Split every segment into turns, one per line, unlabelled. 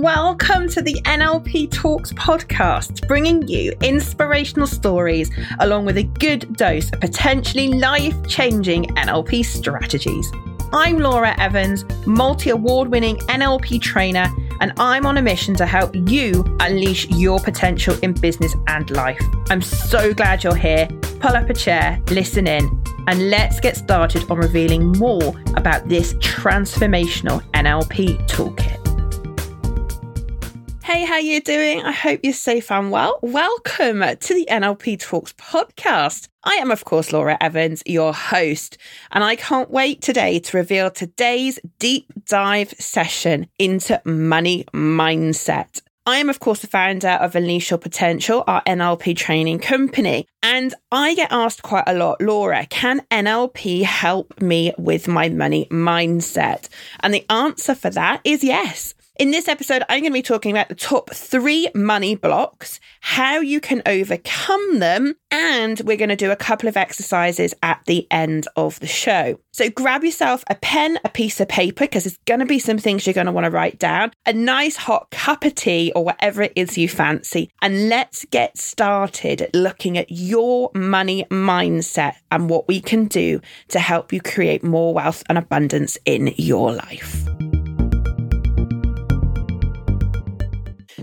Welcome to the NLP Talks podcast, bringing you inspirational stories along with a good dose of potentially life changing NLP strategies. I'm Laura Evans, multi award winning NLP trainer, and I'm on a mission to help you unleash your potential in business and life. I'm so glad you're here. Pull up a chair, listen in, and let's get started on revealing more about this transformational NLP toolkit. Hey, how you doing? I hope you're safe and well. Welcome to the NLP Talks podcast. I am, of course, Laura Evans, your host, and I can't wait today to reveal today's deep dive session into money mindset. I am, of course, the founder of Unleash Your Potential, our NLP training company. And I get asked quite a lot, Laura, can NLP help me with my money mindset? And the answer for that is yes. In this episode, I'm going to be talking about the top three money blocks, how you can overcome them, and we're going to do a couple of exercises at the end of the show. So grab yourself a pen, a piece of paper, because there's going to be some things you're going to want to write down, a nice hot cup of tea or whatever it is you fancy, and let's get started looking at your money mindset and what we can do to help you create more wealth and abundance in your life.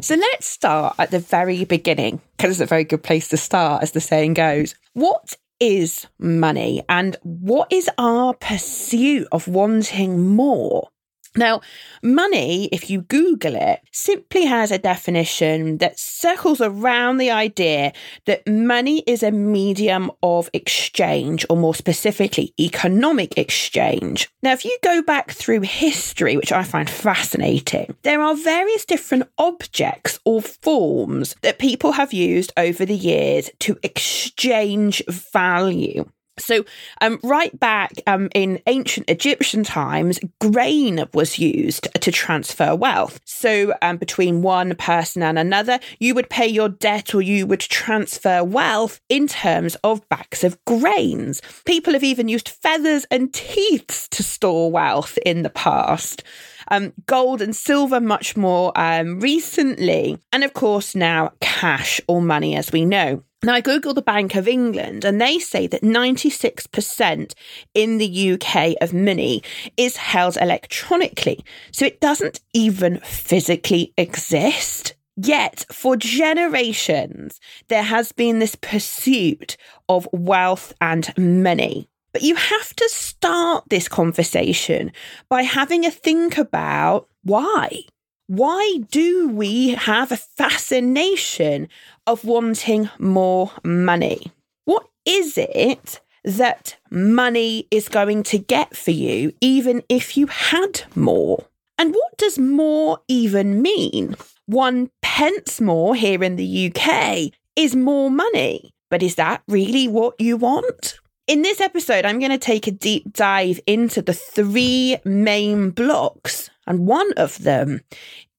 So let's start at the very beginning, because it's a very good place to start, as the saying goes. What is money and what is our pursuit of wanting more? Now, money, if you Google it, simply has a definition that circles around the idea that money is a medium of exchange, or more specifically, economic exchange. Now, if you go back through history, which I find fascinating, there are various different objects or forms that people have used over the years to exchange value. So, um, right back um, in ancient Egyptian times, grain was used to transfer wealth. So, um, between one person and another, you would pay your debt or you would transfer wealth in terms of bags of grains. People have even used feathers and teeth to store wealth in the past. Um, gold and silver much more um, recently. And of course, now cash or money, as we know. Now, I Googled the Bank of England and they say that 96% in the UK of money is held electronically. So it doesn't even physically exist. Yet, for generations, there has been this pursuit of wealth and money. But you have to start this conversation by having a think about why. Why do we have a fascination of wanting more money? What is it that money is going to get for you, even if you had more? And what does more even mean? One pence more here in the UK is more money. But is that really what you want? In this episode, I'm going to take a deep dive into the three main blocks, and one of them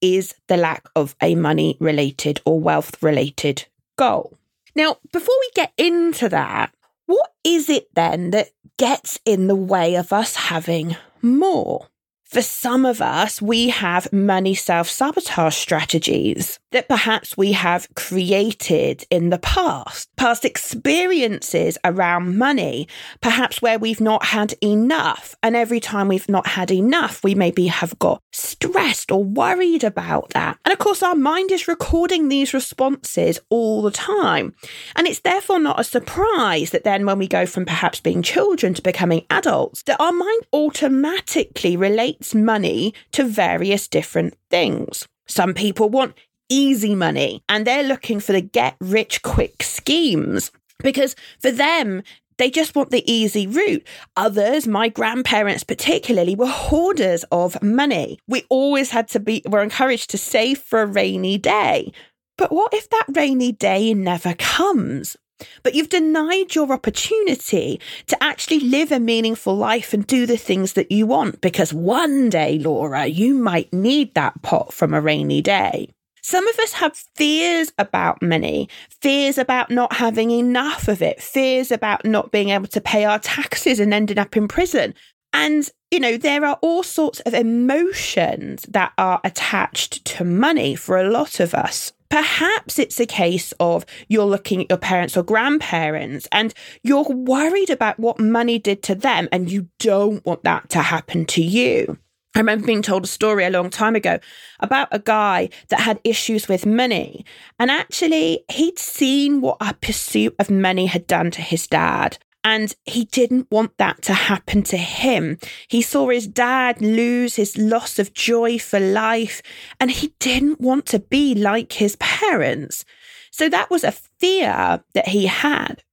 is the lack of a money related or wealth related goal. Now, before we get into that, what is it then that gets in the way of us having more? For some of us, we have money self sabotage strategies that perhaps we have created in the past, past experiences around money, perhaps where we've not had enough. And every time we've not had enough, we maybe have got stressed or worried about that. And of course, our mind is recording these responses all the time. And it's therefore not a surprise that then when we go from perhaps being children to becoming adults, that our mind automatically relates money to various different things. Some people want easy money and they're looking for the get rich quick schemes because for them, they just want the easy route. Others, my grandparents particularly, were hoarders of money. We always had to be, were encouraged to save for a rainy day. But what if that rainy day never comes? But you've denied your opportunity to actually live a meaningful life and do the things that you want because one day, Laura, you might need that pot from a rainy day. Some of us have fears about money, fears about not having enough of it, fears about not being able to pay our taxes and ending up in prison. And, you know, there are all sorts of emotions that are attached to money for a lot of us. Perhaps it's a case of you're looking at your parents or grandparents and you're worried about what money did to them and you don't want that to happen to you. I remember being told a story a long time ago about a guy that had issues with money. And actually, he'd seen what a pursuit of money had done to his dad. And he didn't want that to happen to him. He saw his dad lose his loss of joy for life, and he didn't want to be like his parents. So that was a fear that he had.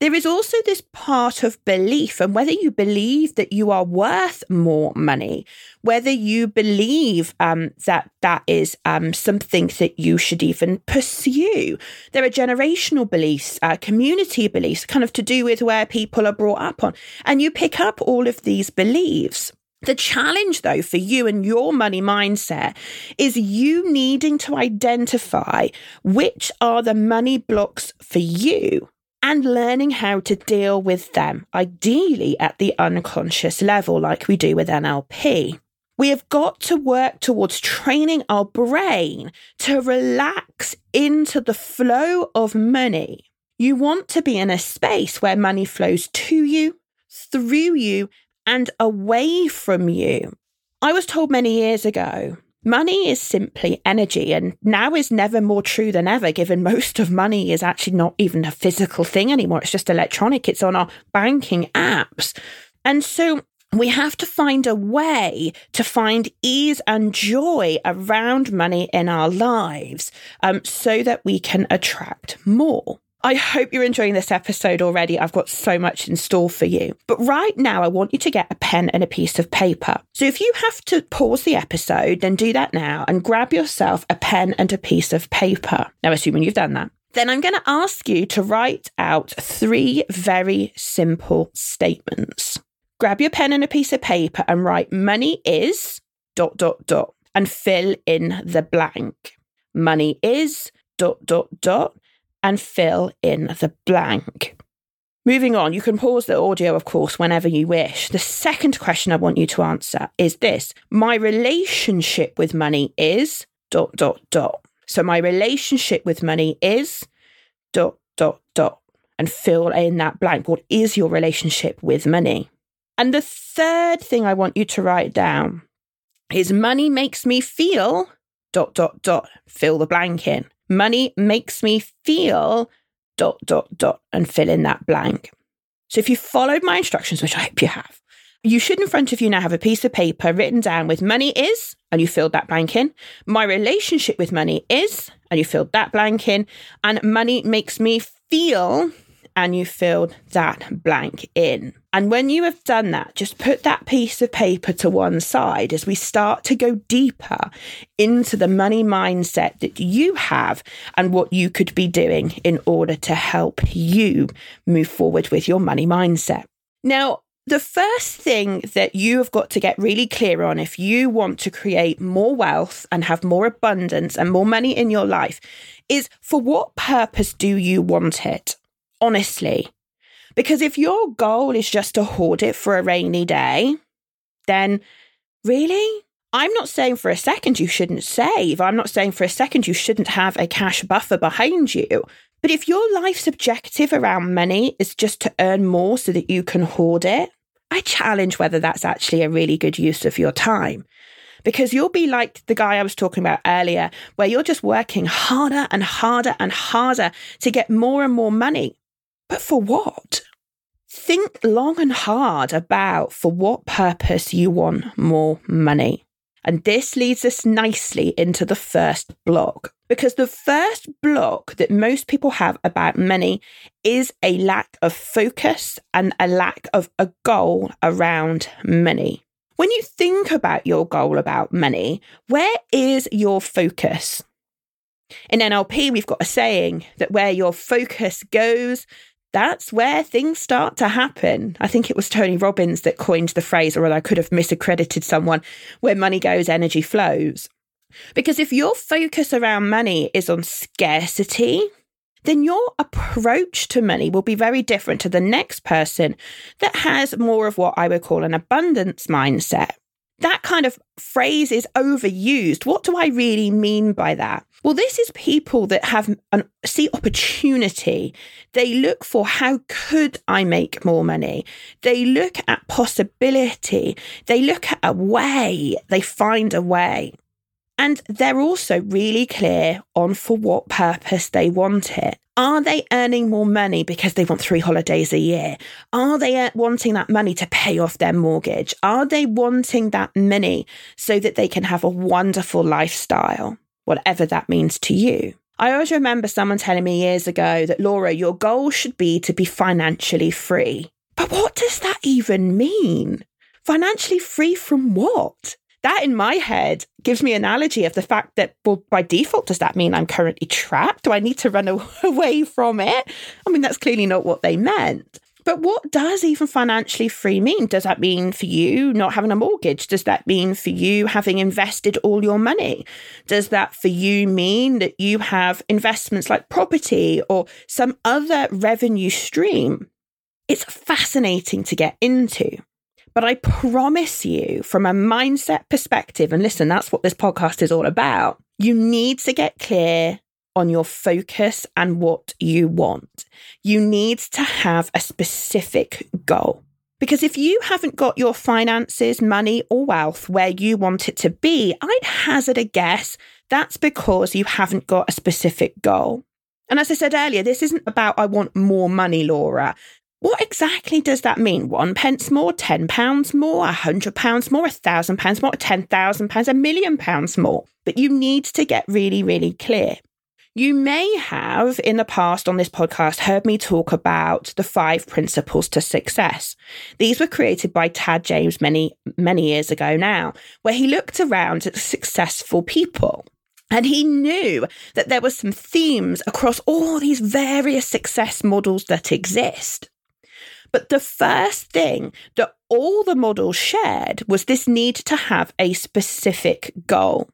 There is also this part of belief, and whether you believe that you are worth more money, whether you believe um, that that is um, something that you should even pursue. There are generational beliefs, uh, community beliefs, kind of to do with where people are brought up on. And you pick up all of these beliefs. The challenge, though, for you and your money mindset is you needing to identify which are the money blocks for you and learning how to deal with them, ideally at the unconscious level, like we do with NLP. We have got to work towards training our brain to relax into the flow of money. You want to be in a space where money flows to you, through you, and away from you. I was told many years ago Money is simply energy, and now is never more true than ever, given most of money is actually not even a physical thing anymore. It's just electronic, it's on our banking apps. And so we have to find a way to find ease and joy around money in our lives um, so that we can attract more. I hope you're enjoying this episode already. I've got so much in store for you. But right now, I want you to get a pen and a piece of paper. So if you have to pause the episode, then do that now and grab yourself a pen and a piece of paper. Now, assuming you've done that. Then I'm going to ask you to write out three very simple statements. Grab your pen and a piece of paper and write money is dot dot dot and fill in the blank. Money is dot dot dot and fill in the blank. Moving on, you can pause the audio, of course, whenever you wish. The second question I want you to answer is this My relationship with money is dot, dot, dot. So, my relationship with money is dot, dot, dot. And fill in that blank. What is your relationship with money? And the third thing I want you to write down is money makes me feel dot, dot, dot. Fill the blank in. Money makes me feel dot, dot, dot, and fill in that blank. So if you followed my instructions, which I hope you have, you should in front of you now have a piece of paper written down with money is, and you filled that blank in. My relationship with money is, and you filled that blank in. And money makes me feel, and you filled that blank in. And when you have done that, just put that piece of paper to one side as we start to go deeper into the money mindset that you have and what you could be doing in order to help you move forward with your money mindset. Now, the first thing that you have got to get really clear on if you want to create more wealth and have more abundance and more money in your life is for what purpose do you want it? Honestly, because if your goal is just to hoard it for a rainy day, then really? I'm not saying for a second you shouldn't save. I'm not saying for a second you shouldn't have a cash buffer behind you. But if your life's objective around money is just to earn more so that you can hoard it, I challenge whether that's actually a really good use of your time. Because you'll be like the guy I was talking about earlier, where you're just working harder and harder and harder to get more and more money. But for what? Think long and hard about for what purpose you want more money. And this leads us nicely into the first block. Because the first block that most people have about money is a lack of focus and a lack of a goal around money. When you think about your goal about money, where is your focus? In NLP, we've got a saying that where your focus goes, that's where things start to happen. I think it was Tony Robbins that coined the phrase, or I could have misaccredited someone, where money goes, energy flows. Because if your focus around money is on scarcity, then your approach to money will be very different to the next person that has more of what I would call an abundance mindset. That kind of phrase is overused. What do I really mean by that? Well, this is people that have an, see opportunity. They look for how could I make more money? They look at possibility. They look at a way. They find a way. And they're also really clear on for what purpose they want it. Are they earning more money because they want three holidays a year? Are they uh, wanting that money to pay off their mortgage? Are they wanting that money so that they can have a wonderful lifestyle, whatever that means to you? I always remember someone telling me years ago that, Laura, your goal should be to be financially free. But what does that even mean? Financially free from what? That in my head gives me analogy of the fact that well by default does that mean i'm currently trapped do i need to run away from it i mean that's clearly not what they meant but what does even financially free mean? Does that mean for you not having a mortgage? Does that mean for you having invested all your money? Does that for you mean that you have investments like property or some other revenue stream? It's fascinating to get into. But I promise you, from a mindset perspective, and listen, that's what this podcast is all about, you need to get clear on your focus and what you want. You need to have a specific goal. Because if you haven't got your finances, money, or wealth where you want it to be, I'd hazard a guess that's because you haven't got a specific goal. And as I said earlier, this isn't about I want more money, Laura. What exactly does that mean? One pence more, ten pounds more, a hundred pounds more, a thousand pounds more, ten thousand pounds, a million pounds more. But you need to get really, really clear. You may have in the past on this podcast heard me talk about the five principles to success. These were created by Tad James many, many years ago now, where he looked around at successful people. And he knew that there were some themes across all these various success models that exist. But the first thing that all the models shared was this need to have a specific goal.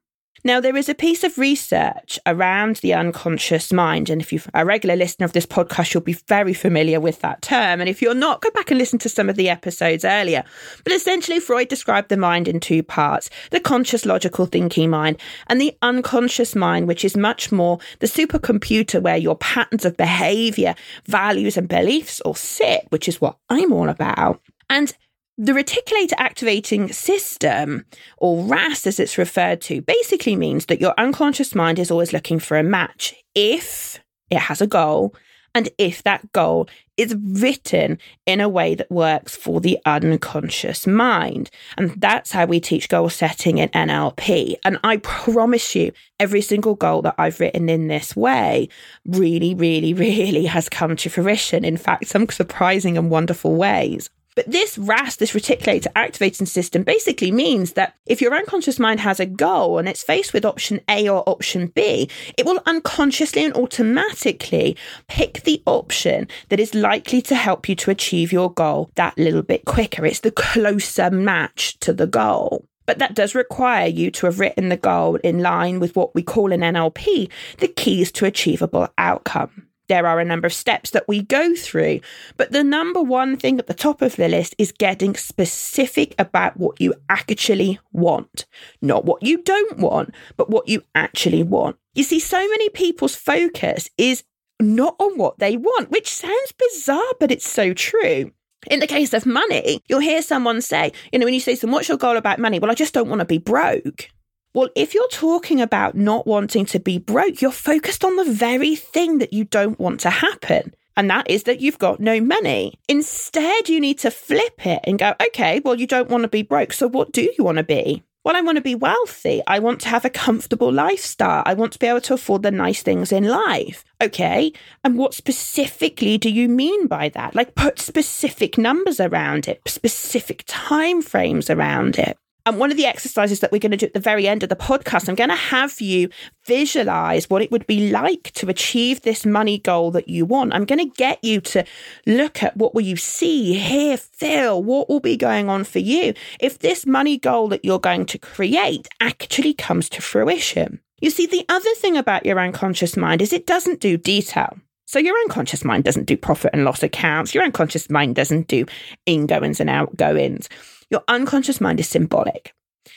Now, there is a piece of research around the unconscious mind. And if you're a regular listener of this podcast, you'll be very familiar with that term. And if you're not, go back and listen to some of the episodes earlier. But essentially, Freud described the mind in two parts the conscious, logical thinking mind and the unconscious mind, which is much more the supercomputer where your patterns of behavior, values, and beliefs all sit, which is what I'm all about. And the reticular activating system, or RAS as it's referred to, basically means that your unconscious mind is always looking for a match if it has a goal and if that goal is written in a way that works for the unconscious mind. And that's how we teach goal setting in NLP. And I promise you, every single goal that I've written in this way really, really, really has come to fruition. In fact, some surprising and wonderful ways. But this RAS, this reticular activating system, basically means that if your unconscious mind has a goal and it's faced with option A or option B, it will unconsciously and automatically pick the option that is likely to help you to achieve your goal that little bit quicker. It's the closer match to the goal. But that does require you to have written the goal in line with what we call in NLP the keys to achievable outcome there are a number of steps that we go through. But the number one thing at the top of the list is getting specific about what you actually want. Not what you don't want, but what you actually want. You see, so many people's focus is not on what they want, which sounds bizarre, but it's so true. In the case of money, you'll hear someone say, you know, when you say to them, what's your goal about money? Well, I just don't want to be broke. Well, if you're talking about not wanting to be broke, you're focused on the very thing that you don't want to happen. And that is that you've got no money. Instead, you need to flip it and go, okay, well, you don't want to be broke. So what do you want to be? Well, I want to be wealthy. I want to have a comfortable lifestyle. I want to be able to afford the nice things in life. Okay. And what specifically do you mean by that? Like put specific numbers around it, specific time frames around it. And one of the exercises that we're going to do at the very end of the podcast, I'm going to have you visualize what it would be like to achieve this money goal that you want. I'm going to get you to look at what will you see, hear, feel, what will be going on for you if this money goal that you're going to create actually comes to fruition. You see, the other thing about your unconscious mind is it doesn't do detail. So your unconscious mind doesn't do profit and loss accounts. Your unconscious mind doesn't do ingoings and outgoings. Your unconscious mind is symbolic.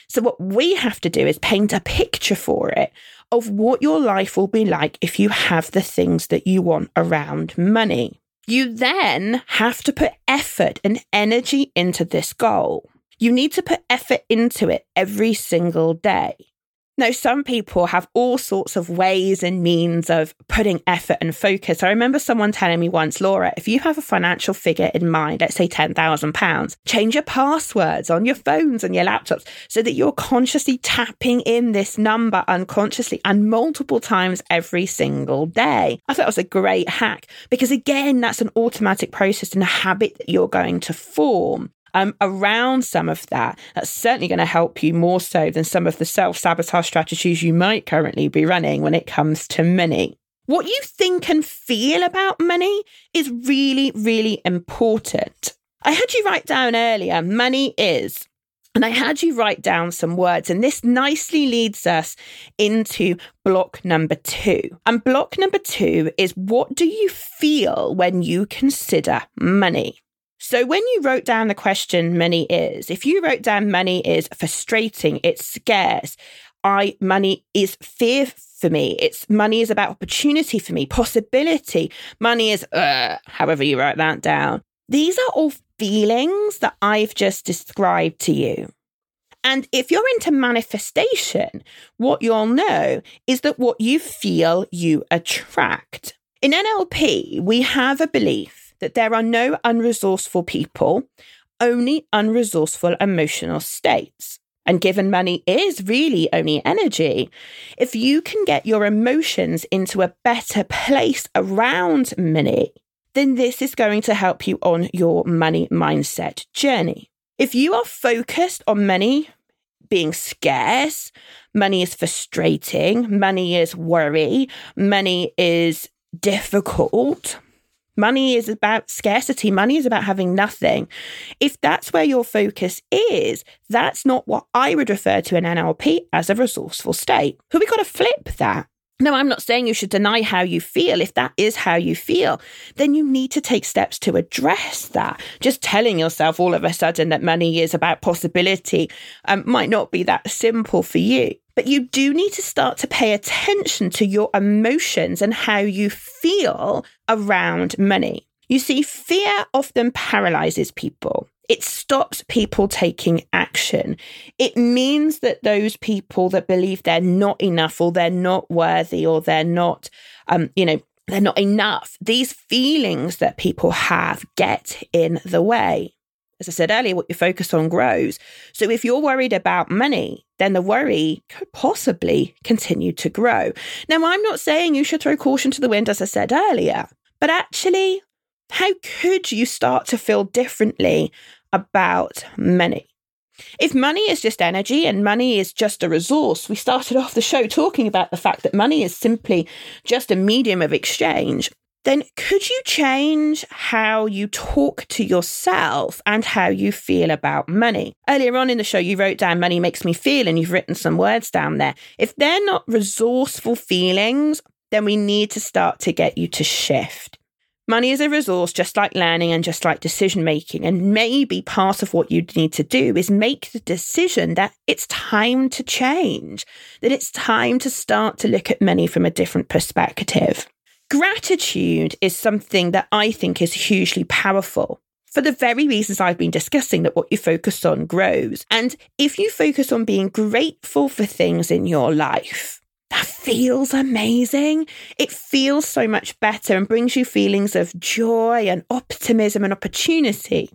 So what we have to do is paint a picture for it of what your life will be like if you have the things that you want around money. You then have to put effort and energy into this goal. You need to put effort into it every single day. Now, some people have all sorts of ways and means of putting effort and focus. I remember someone telling me once, Laura, if you have a financial figure in mind, let's say £10,000, change your passwords on your phones and your laptops so that you're consciously tapping in this number unconsciously and multiple times every single day. I thought it was a great hack because, again, that's an automatic process and a habit that you're going to form um, around some of that, that's certainly going to help you more so than some of the self sabotage strategies you might currently be running when it comes to money. What you think and feel about money is really, really important. I had you write down earlier money is, and I had you write down some words, and this nicely leads us into block number two. And block number two is what do you feel when you consider money? So when you wrote down the question money is, if you wrote down money is frustrating, it's scarce, I money is fear for me. It's money is about opportunity for me, possibility. Money is uh, however you write that down. These are all feelings that I've just described to you. And if you're into manifestation, what you'll know is that what you feel, you attract. In NLP, we have a belief that there are no unresourceful people, only unresourceful emotional states. And given money is really only energy, if you can get your emotions into a better place around money, then this is going to help you on your money mindset journey. If you are focused on money being scarce, money is frustrating, money is worry, money is difficult, Money is about scarcity. Money is about having nothing. If that's where your focus is, that's not what I would refer to in NLP as a resourceful state. So we got to flip that. No, I'm not saying you should deny how you feel. If that is how you feel, then you need to take steps to address that. Just telling yourself all of a sudden that money is about possibility um, might not be that simple for you. But you do need to start to pay attention to your emotions and how you feel around money. You see, fear often paralyzes people. It stops people taking action. It means that those people that believe they're not enough or they're not worthy or they're not, um, you know, they're not enough, these feelings that people have get in the way as I said earlier, what you focus on grows. So if you're worried about money, then the worry could possibly continue to grow. Now, I'm not saying you should throw caution to the wind, as I said earlier, but actually, how could you start to feel differently about money? If money is just energy and money is just a resource, we started off the show talking about the fact that money is simply just a medium of exchange then could you change how you talk to yourself and how you feel about money? Earlier on in the show, you wrote down money makes me feel, and you've written some words down there. If they're not resourceful feelings, then we need to start to get you to shift. Money is a resource, just like learning and just like decision making. And maybe part of what you need to do is make the decision that it's time to change, that it's time to start to look at money from a different perspective. Gratitude is something that I think is hugely powerful for the very reasons I've been discussing that what you focus on grows. And if you focus on being grateful for things in your life, that feels amazing. It feels so much better and brings you feelings of joy and optimism and opportunity.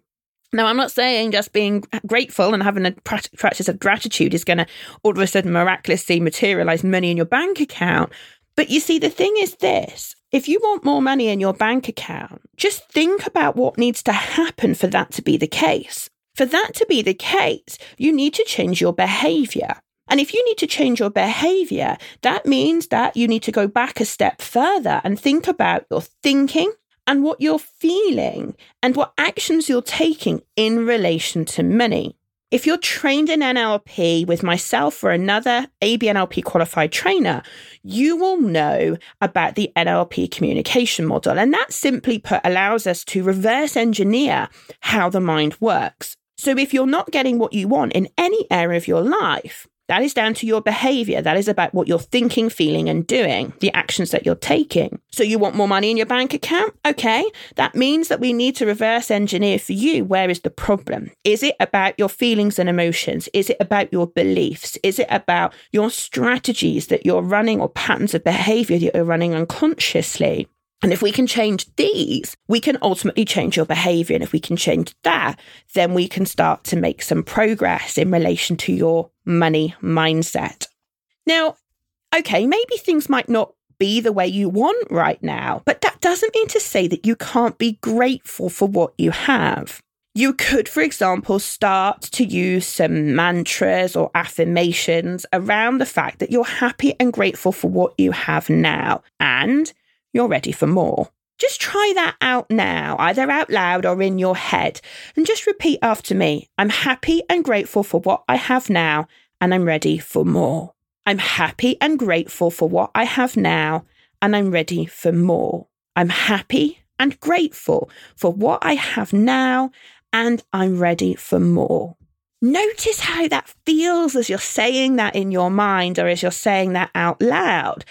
Now, I'm not saying just being grateful and having a practice of gratitude is going to all of a sudden miraculously materialize money in your bank account. But you see, the thing is this if you want more money in your bank account, just think about what needs to happen for that to be the case. For that to be the case, you need to change your behavior. And if you need to change your behavior, that means that you need to go back a step further and think about your thinking and what you're feeling and what actions you're taking in relation to money. If you're trained in NLP with myself or another ABNLP qualified trainer, you will know about the NLP communication model. And that simply put allows us to reverse engineer how the mind works. So if you're not getting what you want in any area of your life, that is down to your behavior. That is about what you're thinking, feeling, and doing, the actions that you're taking. So, you want more money in your bank account? Okay. That means that we need to reverse engineer for you where is the problem? Is it about your feelings and emotions? Is it about your beliefs? Is it about your strategies that you're running or patterns of behavior that you're running unconsciously? And if we can change these, we can ultimately change your behavior. And if we can change that, then we can start to make some progress in relation to your money mindset. Now, okay, maybe things might not be the way you want right now, but that doesn't mean to say that you can't be grateful for what you have. You could, for example, start to use some mantras or affirmations around the fact that you're happy and grateful for what you have now. And you're ready for more. Just try that out now, either out loud or in your head, and just repeat after me I'm happy and grateful for what I have now, and I'm ready for more. I'm happy and grateful for what I have now, and I'm ready for more. I'm happy and grateful for what I have now, and I'm ready for more. Notice how that feels as you're saying that in your mind or as you're saying that out loud.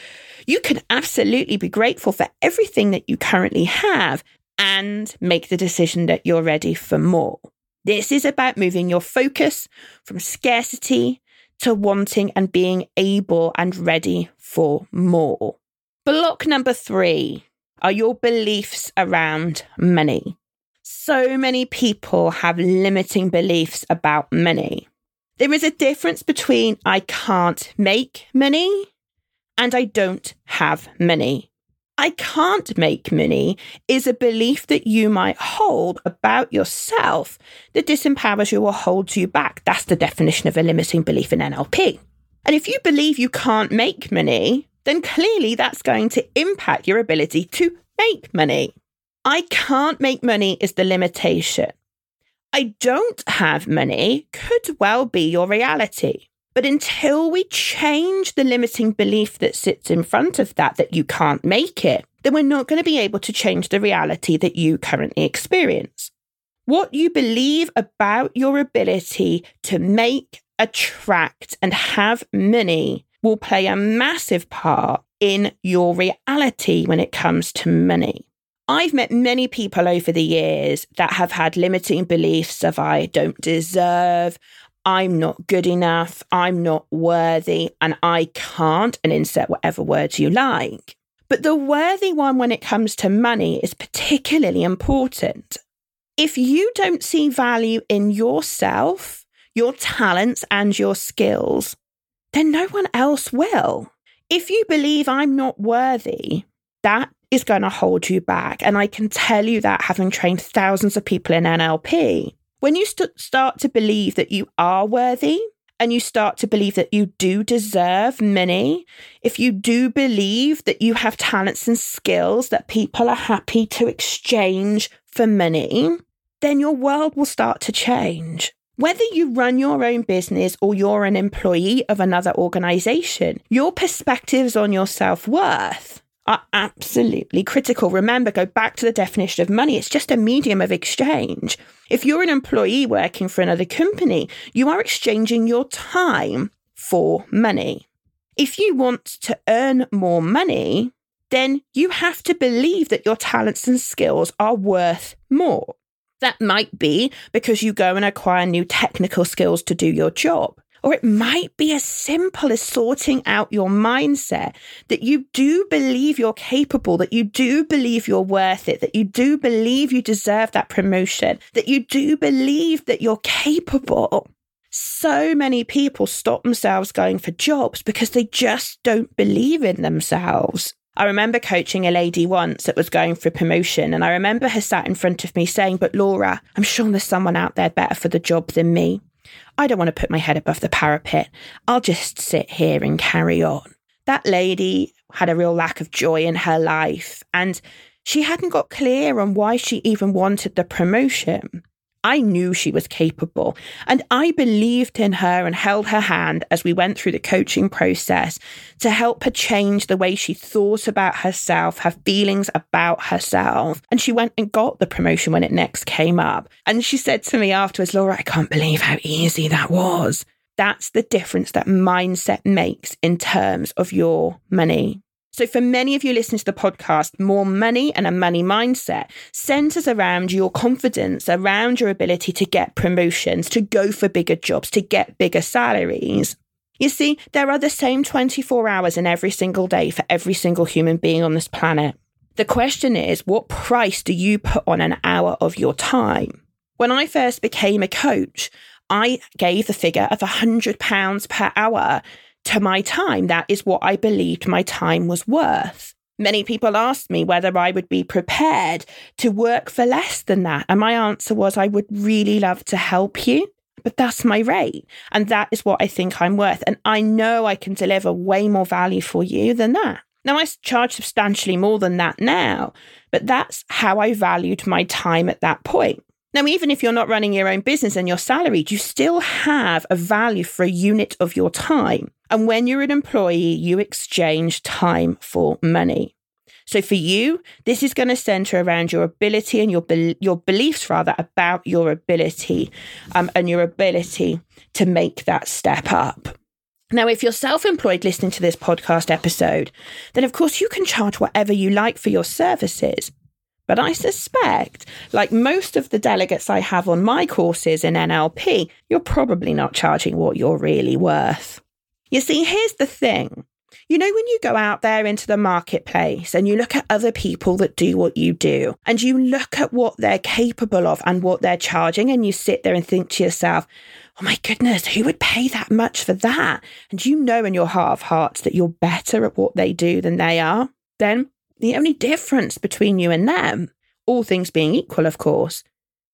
You can absolutely be grateful for everything that you currently have and make the decision that you're ready for more. This is about moving your focus from scarcity to wanting and being able and ready for more. Block number three are your beliefs around money. So many people have limiting beliefs about money. There is a difference between I can't make money and I don't have money. I can't make money is a belief that you might hold about yourself that disempowers you or holds you back. That's the definition of a limiting belief in NLP. And if you believe you can't make money, then clearly that's going to impact your ability to make money. I can't make money is the limitation. I don't have money could well be your reality. But until we change the limiting belief that sits in front of that, that you can't make it, then we're not going to be able to change the reality that you currently experience. What you believe about your ability to make, attract, and have money will play a massive part in your reality when it comes to money. I've met many people over the years that have had limiting beliefs of I don't deserve, I'm not good enough, I'm not worthy, and I can't, and insert whatever words you like. But the worthy one when it comes to money is particularly important. If you don't see value in yourself, your talents, and your skills, then no one else will. If you believe I'm not worthy, that is going to hold you back. And I can tell you that having trained thousands of people in NLP. When you st- start to believe that you are worthy and you start to believe that you do deserve money, if you do believe that you have talents and skills that people are happy to exchange for money, then your world will start to change. Whether you run your own business or you're an employee of another organization, your perspectives on your self worth are absolutely critical. Remember, go back to the definition of money. It's just a medium of exchange. If you're an employee working for another company, you are exchanging your time for money. If you want to earn more money, then you have to believe that your talents and skills are worth more. That might be because you go and acquire new technical skills to do your job. Or it might be as simple as sorting out your mindset that you do believe you're capable, that you do believe you're worth it, that you do believe you deserve that promotion, that you do believe that you're capable. So many people stop themselves going for jobs because they just don't believe in themselves. I remember coaching a lady once that was going for a promotion, and I remember her sat in front of me saying, But Laura, I'm sure there's someone out there better for the job than me. I don't want to put my head above the parapet. I'll just sit here and carry on. That lady had a real lack of joy in her life and she hadn't got clear on why she even wanted the promotion. I knew she was capable. And I believed in her and held her hand as we went through the coaching process to help her change the way she thought about herself, her feelings about herself. And she went and got the promotion when it next came up. And she said to me afterwards, Laura, I can't believe how easy that was. That's the difference that mindset makes in terms of your money. So, for many of you listening to the podcast, more money and a money mindset centers around your confidence, around your ability to get promotions, to go for bigger jobs, to get bigger salaries. You see, there are the same 24 hours in every single day for every single human being on this planet. The question is, what price do you put on an hour of your time? When I first became a coach, I gave the figure of £100 per hour to my time. That is what I believed my time was worth. Many people asked me whether I would be prepared to work for less than that. And my answer was, I would really love to help you, but that's my rate. And that is what I think I'm worth. And I know I can deliver way more value for you than that. Now, I charge substantially more than that now, but that's how I valued my time at that point. Now, even if you're not running your own business and you're salaried, you still have a value for a unit of your time. And when you're an employee, you exchange time for money. So for you, this is going to center around your ability and your be- your beliefs rather about your ability um, and your ability to make that step up. Now, if you're self-employed listening to this podcast episode, then of course you can charge whatever you like for your services. But I suspect, like most of the delegates I have on my courses in NLP, you're probably not charging what you're really worth. You see, here's the thing. You know, when you go out there into the marketplace and you look at other people that do what you do and you look at what they're capable of and what they're charging, and you sit there and think to yourself, oh my goodness, who would pay that much for that? And you know in your heart of hearts that you're better at what they do than they are, then the only difference between you and them, all things being equal, of course,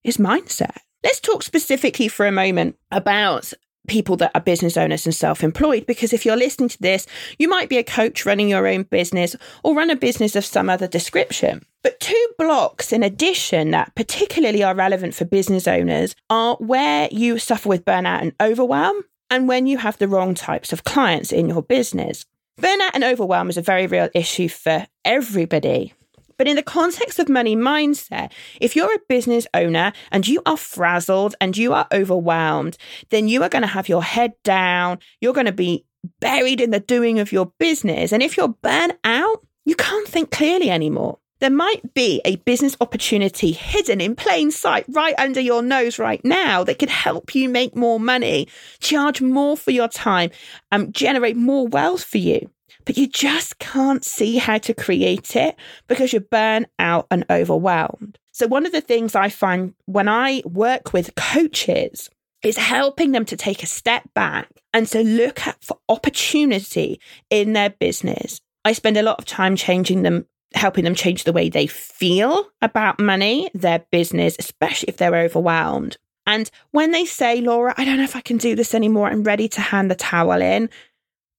is mindset. Let's talk specifically for a moment about people that are business owners and self employed. Because if you're listening to this, you might be a coach running your own business or run a business of some other description. But two blocks in addition that particularly are relevant for business owners are where you suffer with burnout and overwhelm and when you have the wrong types of clients in your business. Burnout and overwhelm is a very real issue for everybody. But in the context of money mindset, if you're a business owner and you are frazzled and you are overwhelmed, then you are going to have your head down. You're going to be buried in the doing of your business. And if you're burnt out, you can't think clearly anymore. There might be a business opportunity hidden in plain sight right under your nose right now that could help you make more money, charge more for your time, and generate more wealth for you. But you just can't see how to create it because you're burnt out and overwhelmed. So, one of the things I find when I work with coaches is helping them to take a step back and to look at for opportunity in their business. I spend a lot of time changing them helping them change the way they feel about money, their business, especially if they're overwhelmed. And when they say, Laura, I don't know if I can do this anymore, I'm ready to hand the towel in,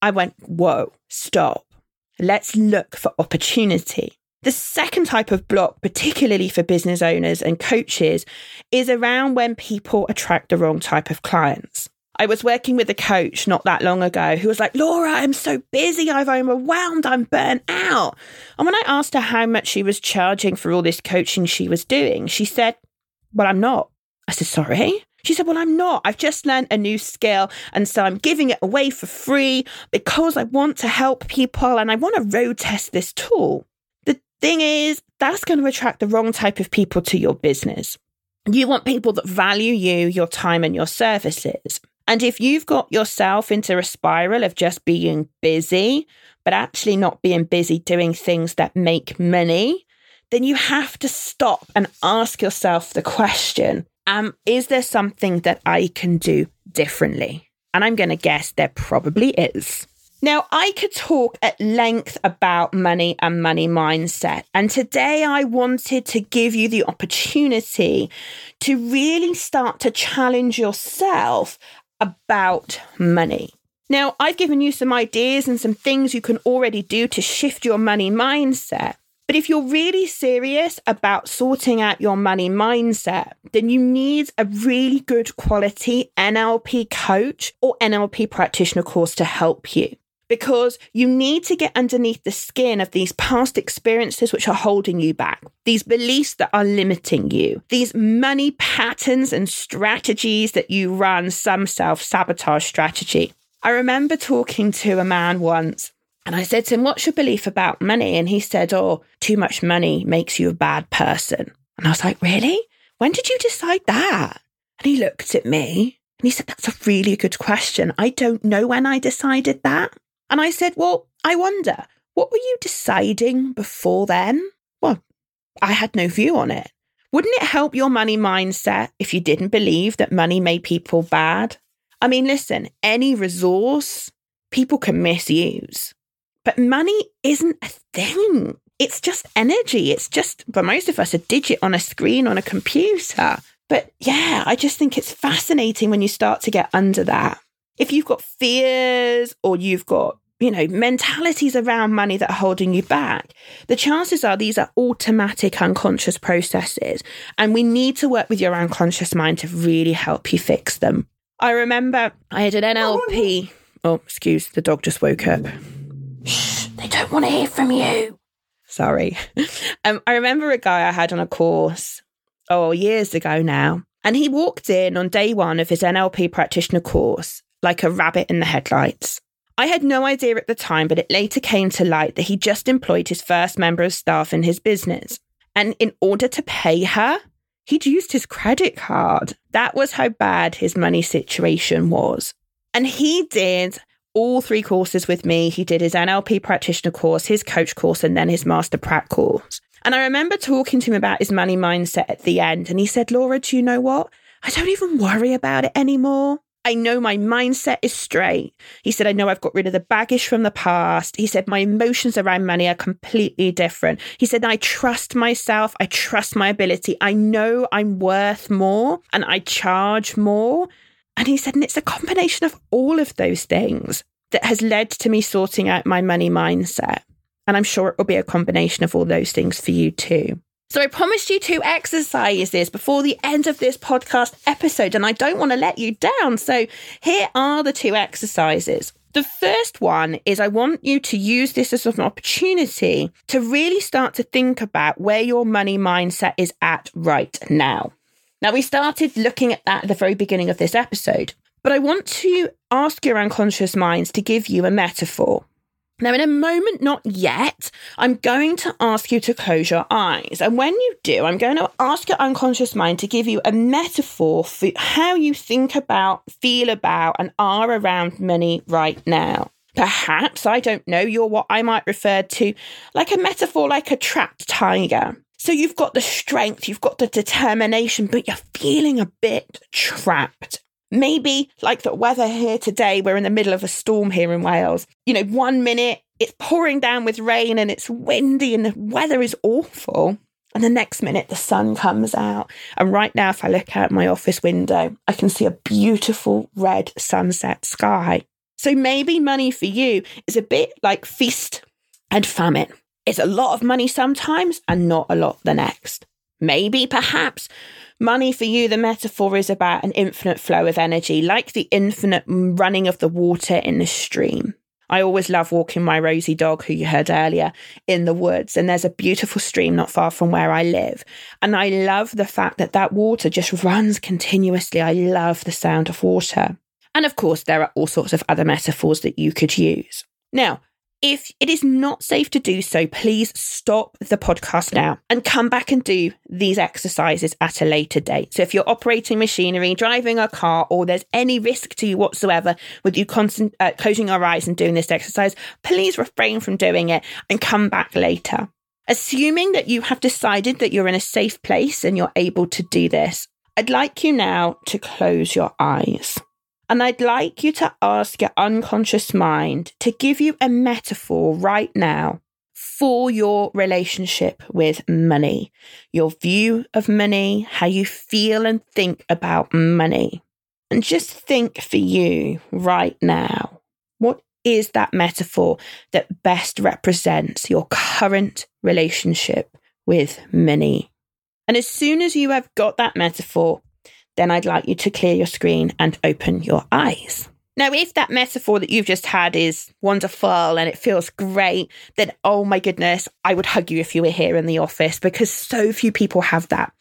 I went, whoa, stop. Let's look for opportunity. The second type of block, particularly for business owners and coaches, is around when people attract the wrong type of clients. I was working with a coach not that long ago who was like, Laura, I'm so busy. I've overwhelmed. I'm burnt out. And when I asked her how much she was charging for all this coaching she was doing, she said, Well, I'm not. I said, Sorry. She said, Well, I'm not. I've just learned a new skill. And so I'm giving it away for free because I want to help people and I want to road test this tool. The thing is, that's going to attract the wrong type of people to your business. You want people that value you, your time, and your services. And if you've got yourself into a spiral of just being busy, but actually not being busy doing things that make money, then you have to stop and ask yourself the question um, is there something that I can do differently? And I'm going to guess there probably is. Now, I could talk at length about money and money mindset. And today I wanted to give you the opportunity to really start to challenge yourself about money. Now, I've given you some ideas and some things you can already do to shift your money mindset. But if you're really serious about sorting out your money mindset, then you need a really good quality NLP coach or NLP practitioner course to help you. Because you need to get underneath the skin of these past experiences which are holding you back, these beliefs that are limiting you, these money patterns and strategies that you run, some self sabotage strategy. I remember talking to a man once and I said to him, What's your belief about money? And he said, Oh, too much money makes you a bad person. And I was like, Really? When did you decide that? And he looked at me and he said, That's a really good question. I don't know when I decided that. And I said, Well, I wonder, what were you deciding before then? Well, I had no view on it. Wouldn't it help your money mindset if you didn't believe that money made people bad? I mean, listen, any resource people can misuse. But money isn't a thing. It's just energy. It's just, for most of us, a digit on a screen on a computer. But yeah, I just think it's fascinating when you start to get under that. If you've got fears or you've got, you know, mentalities around money that are holding you back, the chances are these are automatic unconscious processes. And we need to work with your unconscious mind to really help you fix them. I remember I had an NLP. Oh, excuse, the dog just woke up. Shh, they don't want to hear from you. Sorry. Um, I remember a guy I had on a course, oh, years ago now, and he walked in on day one of his NLP practitioner course like a rabbit in the headlights. I had no idea at the time, but it later came to light that he just employed his first member of staff in his business. And in order to pay her, he'd used his credit card. That was how bad his money situation was. And he did all three courses with me. He did his NLP practitioner course, his coach course, and then his master prac course. And I remember talking to him about his money mindset at the end. And he said, Laura, do you know what? I don't even worry about it anymore. I know my mindset is straight. He said, I know I've got rid of the baggage from the past. He said, my emotions around money are completely different. He said, I trust myself. I trust my ability. I know I'm worth more and I charge more. And he said, and it's a combination of all of those things that has led to me sorting out my money mindset. And I'm sure it will be a combination of all those things for you too. So I promised you two exercises before the end of this podcast episode, and I don't want to let you down. So here are the two exercises. The first one is I want you to use this as an opportunity to really start to think about where your money mindset is at right now. Now, we started looking at that at the very beginning of this episode, but I want to ask your unconscious minds to give you a metaphor. Now, in a moment, not yet, I'm going to ask you to close your eyes. And when you do, I'm going to ask your unconscious mind to give you a metaphor for how you think about, feel about, and are around money right now. Perhaps, I don't know, you're what I might refer to like a metaphor like a trapped tiger. So you've got the strength, you've got the determination, but you're feeling a bit trapped. Maybe like the weather here today, we're in the middle of a storm here in Wales. You know, one minute it's pouring down with rain and it's windy and the weather is awful. And the next minute the sun comes out. And right now, if I look out my office window, I can see a beautiful red sunset sky. So maybe money for you is a bit like feast and famine. It's a lot of money sometimes and not a lot the next. Maybe, perhaps, money for you, the metaphor is about an infinite flow of energy, like the infinite running of the water in the stream. I always love walking my rosy dog, who you heard earlier, in the woods. And there's a beautiful stream not far from where I live. And I love the fact that that water just runs continuously. I love the sound of water. And of course, there are all sorts of other metaphors that you could use. Now, if it is not safe to do so, please stop the podcast now and come back and do these exercises at a later date. So, if you're operating machinery, driving a car, or there's any risk to you whatsoever with you constant, uh, closing your eyes and doing this exercise, please refrain from doing it and come back later. Assuming that you have decided that you're in a safe place and you're able to do this, I'd like you now to close your eyes. And I'd like you to ask your unconscious mind to give you a metaphor right now for your relationship with money, your view of money, how you feel and think about money. And just think for you right now what is that metaphor that best represents your current relationship with money? And as soon as you have got that metaphor, then I'd like you to clear your screen and open your eyes. Now, if that metaphor that you've just had is wonderful and it feels great, then oh my goodness, I would hug you if you were here in the office because so few people have that.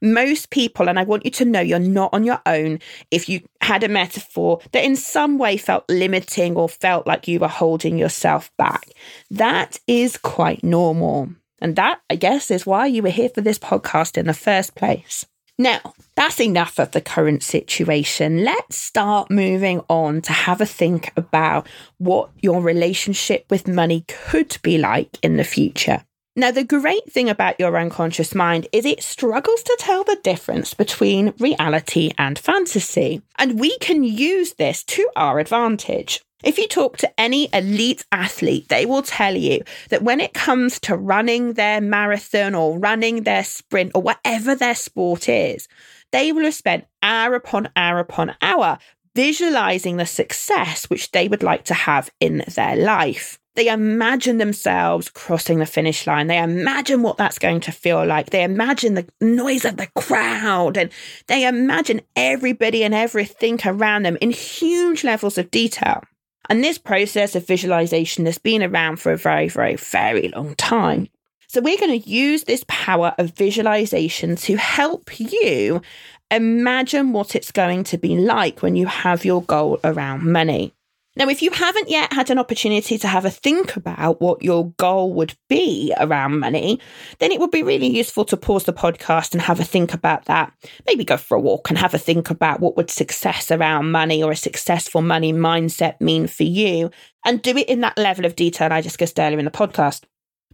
Most people, and I want you to know you're not on your own if you had a metaphor that in some way felt limiting or felt like you were holding yourself back. That is quite normal. And that, I guess, is why you were here for this podcast in the first place. Now, that's enough of the current situation. Let's start moving on to have a think about what your relationship with money could be like in the future. Now, the great thing about your unconscious mind is it struggles to tell the difference between reality and fantasy. And we can use this to our advantage. If you talk to any elite athlete, they will tell you that when it comes to running their marathon or running their sprint or whatever their sport is, they will have spent hour upon hour upon hour visualizing the success which they would like to have in their life. They imagine themselves crossing the finish line. They imagine what that's going to feel like. They imagine the noise of the crowd and they imagine everybody and everything around them in huge levels of detail. And this process of visualization has been around for a very, very, very long time. So we're going to use this power of visualization to help you imagine what it's going to be like when you have your goal around money. Now, if you haven't yet had an opportunity to have a think about what your goal would be around money, then it would be really useful to pause the podcast and have a think about that. Maybe go for a walk and have a think about what would success around money or a successful money mindset mean for you and do it in that level of detail I discussed earlier in the podcast.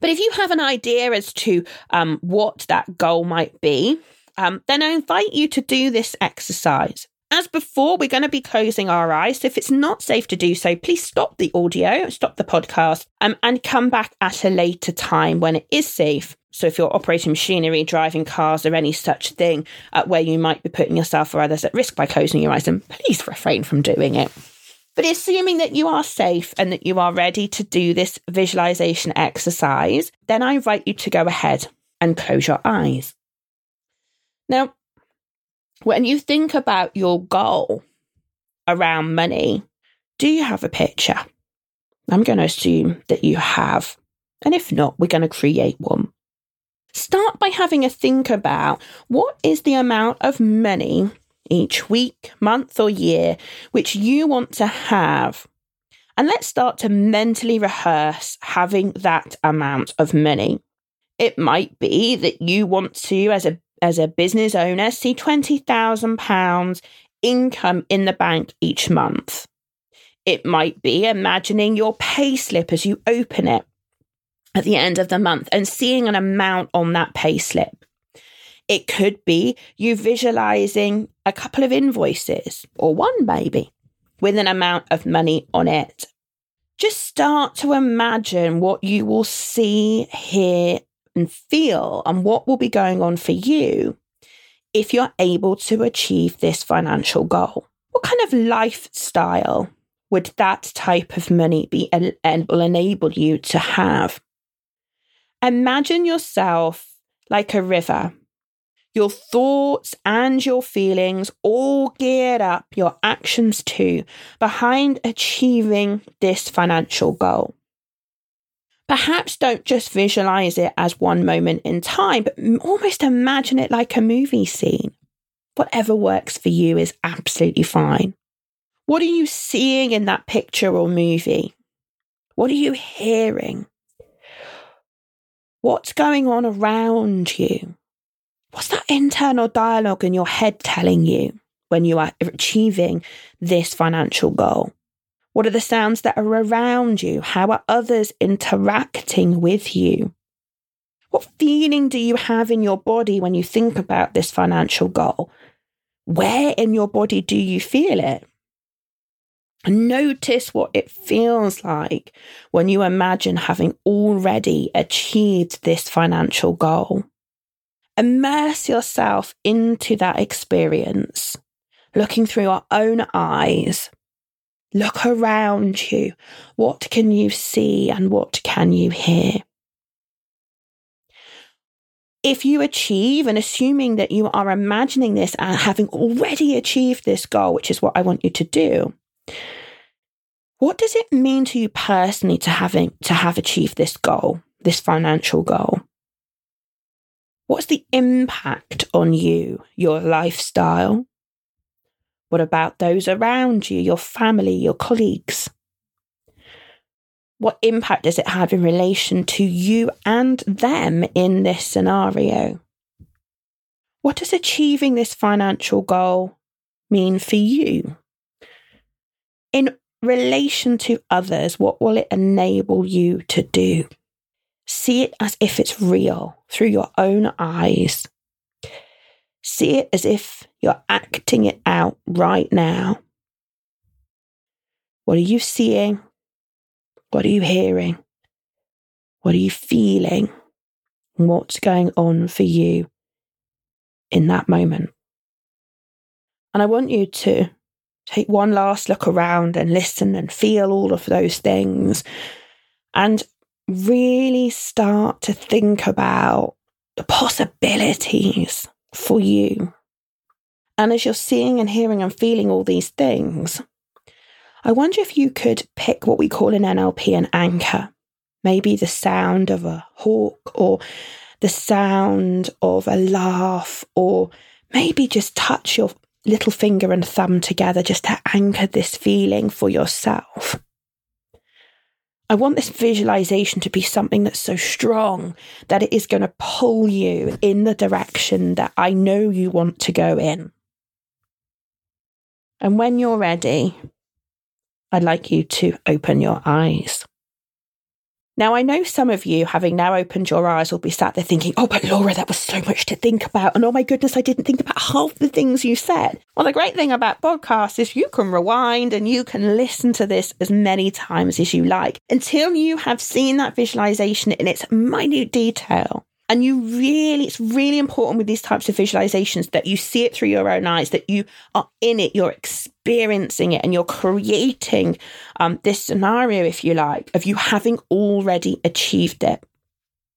But if you have an idea as to um, what that goal might be, um, then I invite you to do this exercise. As before, we're going to be closing our eyes. So if it's not safe to do so, please stop the audio, stop the podcast, um, and come back at a later time when it is safe. So if you're operating machinery, driving cars, or any such thing uh, where you might be putting yourself or others at risk by closing your eyes, then please refrain from doing it. But assuming that you are safe and that you are ready to do this visualization exercise, then I invite you to go ahead and close your eyes. Now, when you think about your goal around money, do you have a picture? I'm going to assume that you have. And if not, we're going to create one. Start by having a think about what is the amount of money each week, month, or year which you want to have. And let's start to mentally rehearse having that amount of money. It might be that you want to, as a as a business owner see £20,000 income in the bank each month. It might be imagining your pay slip as you open it at the end of the month and seeing an amount on that pay slip. It could be you visualizing a couple of invoices or one maybe with an amount of money on it. Just start to imagine what you will see, hear, and feel and what will be going on for you if you're able to achieve this financial goal. What kind of lifestyle would that type of money be and will enable you to have? Imagine yourself like a river. Your thoughts and your feelings all geared up, your actions too, behind achieving this financial goal. Perhaps don't just visualize it as one moment in time, but almost imagine it like a movie scene. Whatever works for you is absolutely fine. What are you seeing in that picture or movie? What are you hearing? What's going on around you? What's that internal dialogue in your head telling you when you are achieving this financial goal? What are the sounds that are around you? How are others interacting with you? What feeling do you have in your body when you think about this financial goal? Where in your body do you feel it? Notice what it feels like when you imagine having already achieved this financial goal. Immerse yourself into that experience, looking through our own eyes Look around you. What can you see and what can you hear? If you achieve, and assuming that you are imagining this and having already achieved this goal, which is what I want you to do, what does it mean to you personally to having to have achieved this goal, this financial goal? What's the impact on you, your lifestyle, what about those around you, your family, your colleagues? What impact does it have in relation to you and them in this scenario? What does achieving this financial goal mean for you? In relation to others, what will it enable you to do? See it as if it's real through your own eyes. See it as if you're acting it out right now. What are you seeing? What are you hearing? What are you feeling? What's going on for you in that moment? And I want you to take one last look around and listen and feel all of those things and really start to think about the possibilities for you and as you're seeing and hearing and feeling all these things, I wonder if you could pick what we call in NLP an anchor. Maybe the sound of a hawk or the sound of a laugh, or maybe just touch your little finger and thumb together just to anchor this feeling for yourself. I want this visualization to be something that's so strong that it is going to pull you in the direction that I know you want to go in. And when you're ready, I'd like you to open your eyes. Now, I know some of you, having now opened your eyes, will be sat there thinking, oh, but Laura, that was so much to think about. And oh my goodness, I didn't think about half the things you said. Well, the great thing about podcasts is you can rewind and you can listen to this as many times as you like until you have seen that visualization in its minute detail. And you really, it's really important with these types of visualizations that you see it through your own eyes, that you are in it, you're experiencing it, and you're creating um, this scenario, if you like, of you having already achieved it.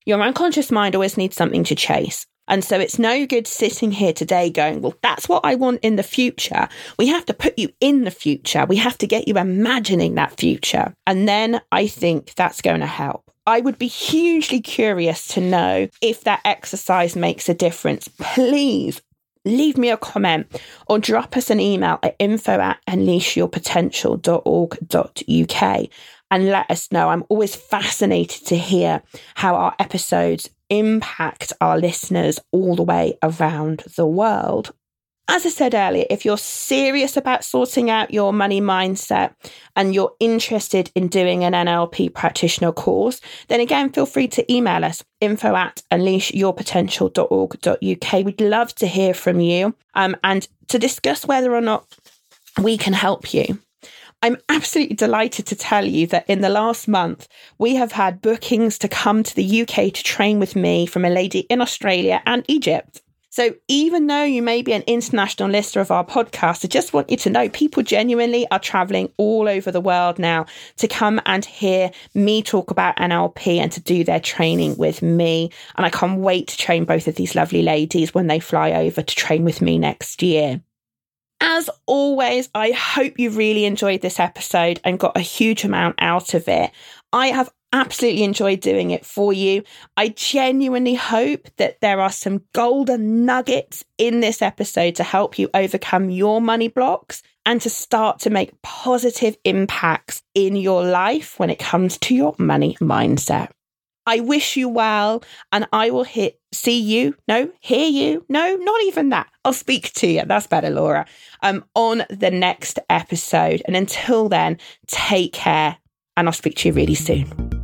Your unconscious mind always needs something to chase. And so it's no good sitting here today going, well, that's what I want in the future. We have to put you in the future. We have to get you imagining that future. And then I think that's going to help. I would be hugely curious to know if that exercise makes a difference. Please leave me a comment or drop us an email at info at unleashyourpotential.org.uk and let us know. I'm always fascinated to hear how our episodes impact our listeners all the way around the world as I said earlier, if you're serious about sorting out your money mindset and you're interested in doing an NLP practitioner course, then again, feel free to email us info at unleashyourpotential.org.uk. We'd love to hear from you um, and to discuss whether or not we can help you. I'm absolutely delighted to tell you that in the last month, we have had bookings to come to the UK to train with me from a lady in Australia and Egypt. So even though you may be an international listener of our podcast, I just want you to know people genuinely are traveling all over the world now to come and hear me talk about NLP and to do their training with me. And I can't wait to train both of these lovely ladies when they fly over to train with me next year. As always, I hope you really enjoyed this episode and got a huge amount out of it. I have absolutely enjoyed doing it for you. I genuinely hope that there are some golden nuggets in this episode to help you overcome your money blocks and to start to make positive impacts in your life when it comes to your money mindset. I wish you well, and I will hit, see you, no, hear you, no, not even that. I'll speak to you. That's better, Laura. Um, on the next episode. And until then, take care, and I'll speak to you really soon.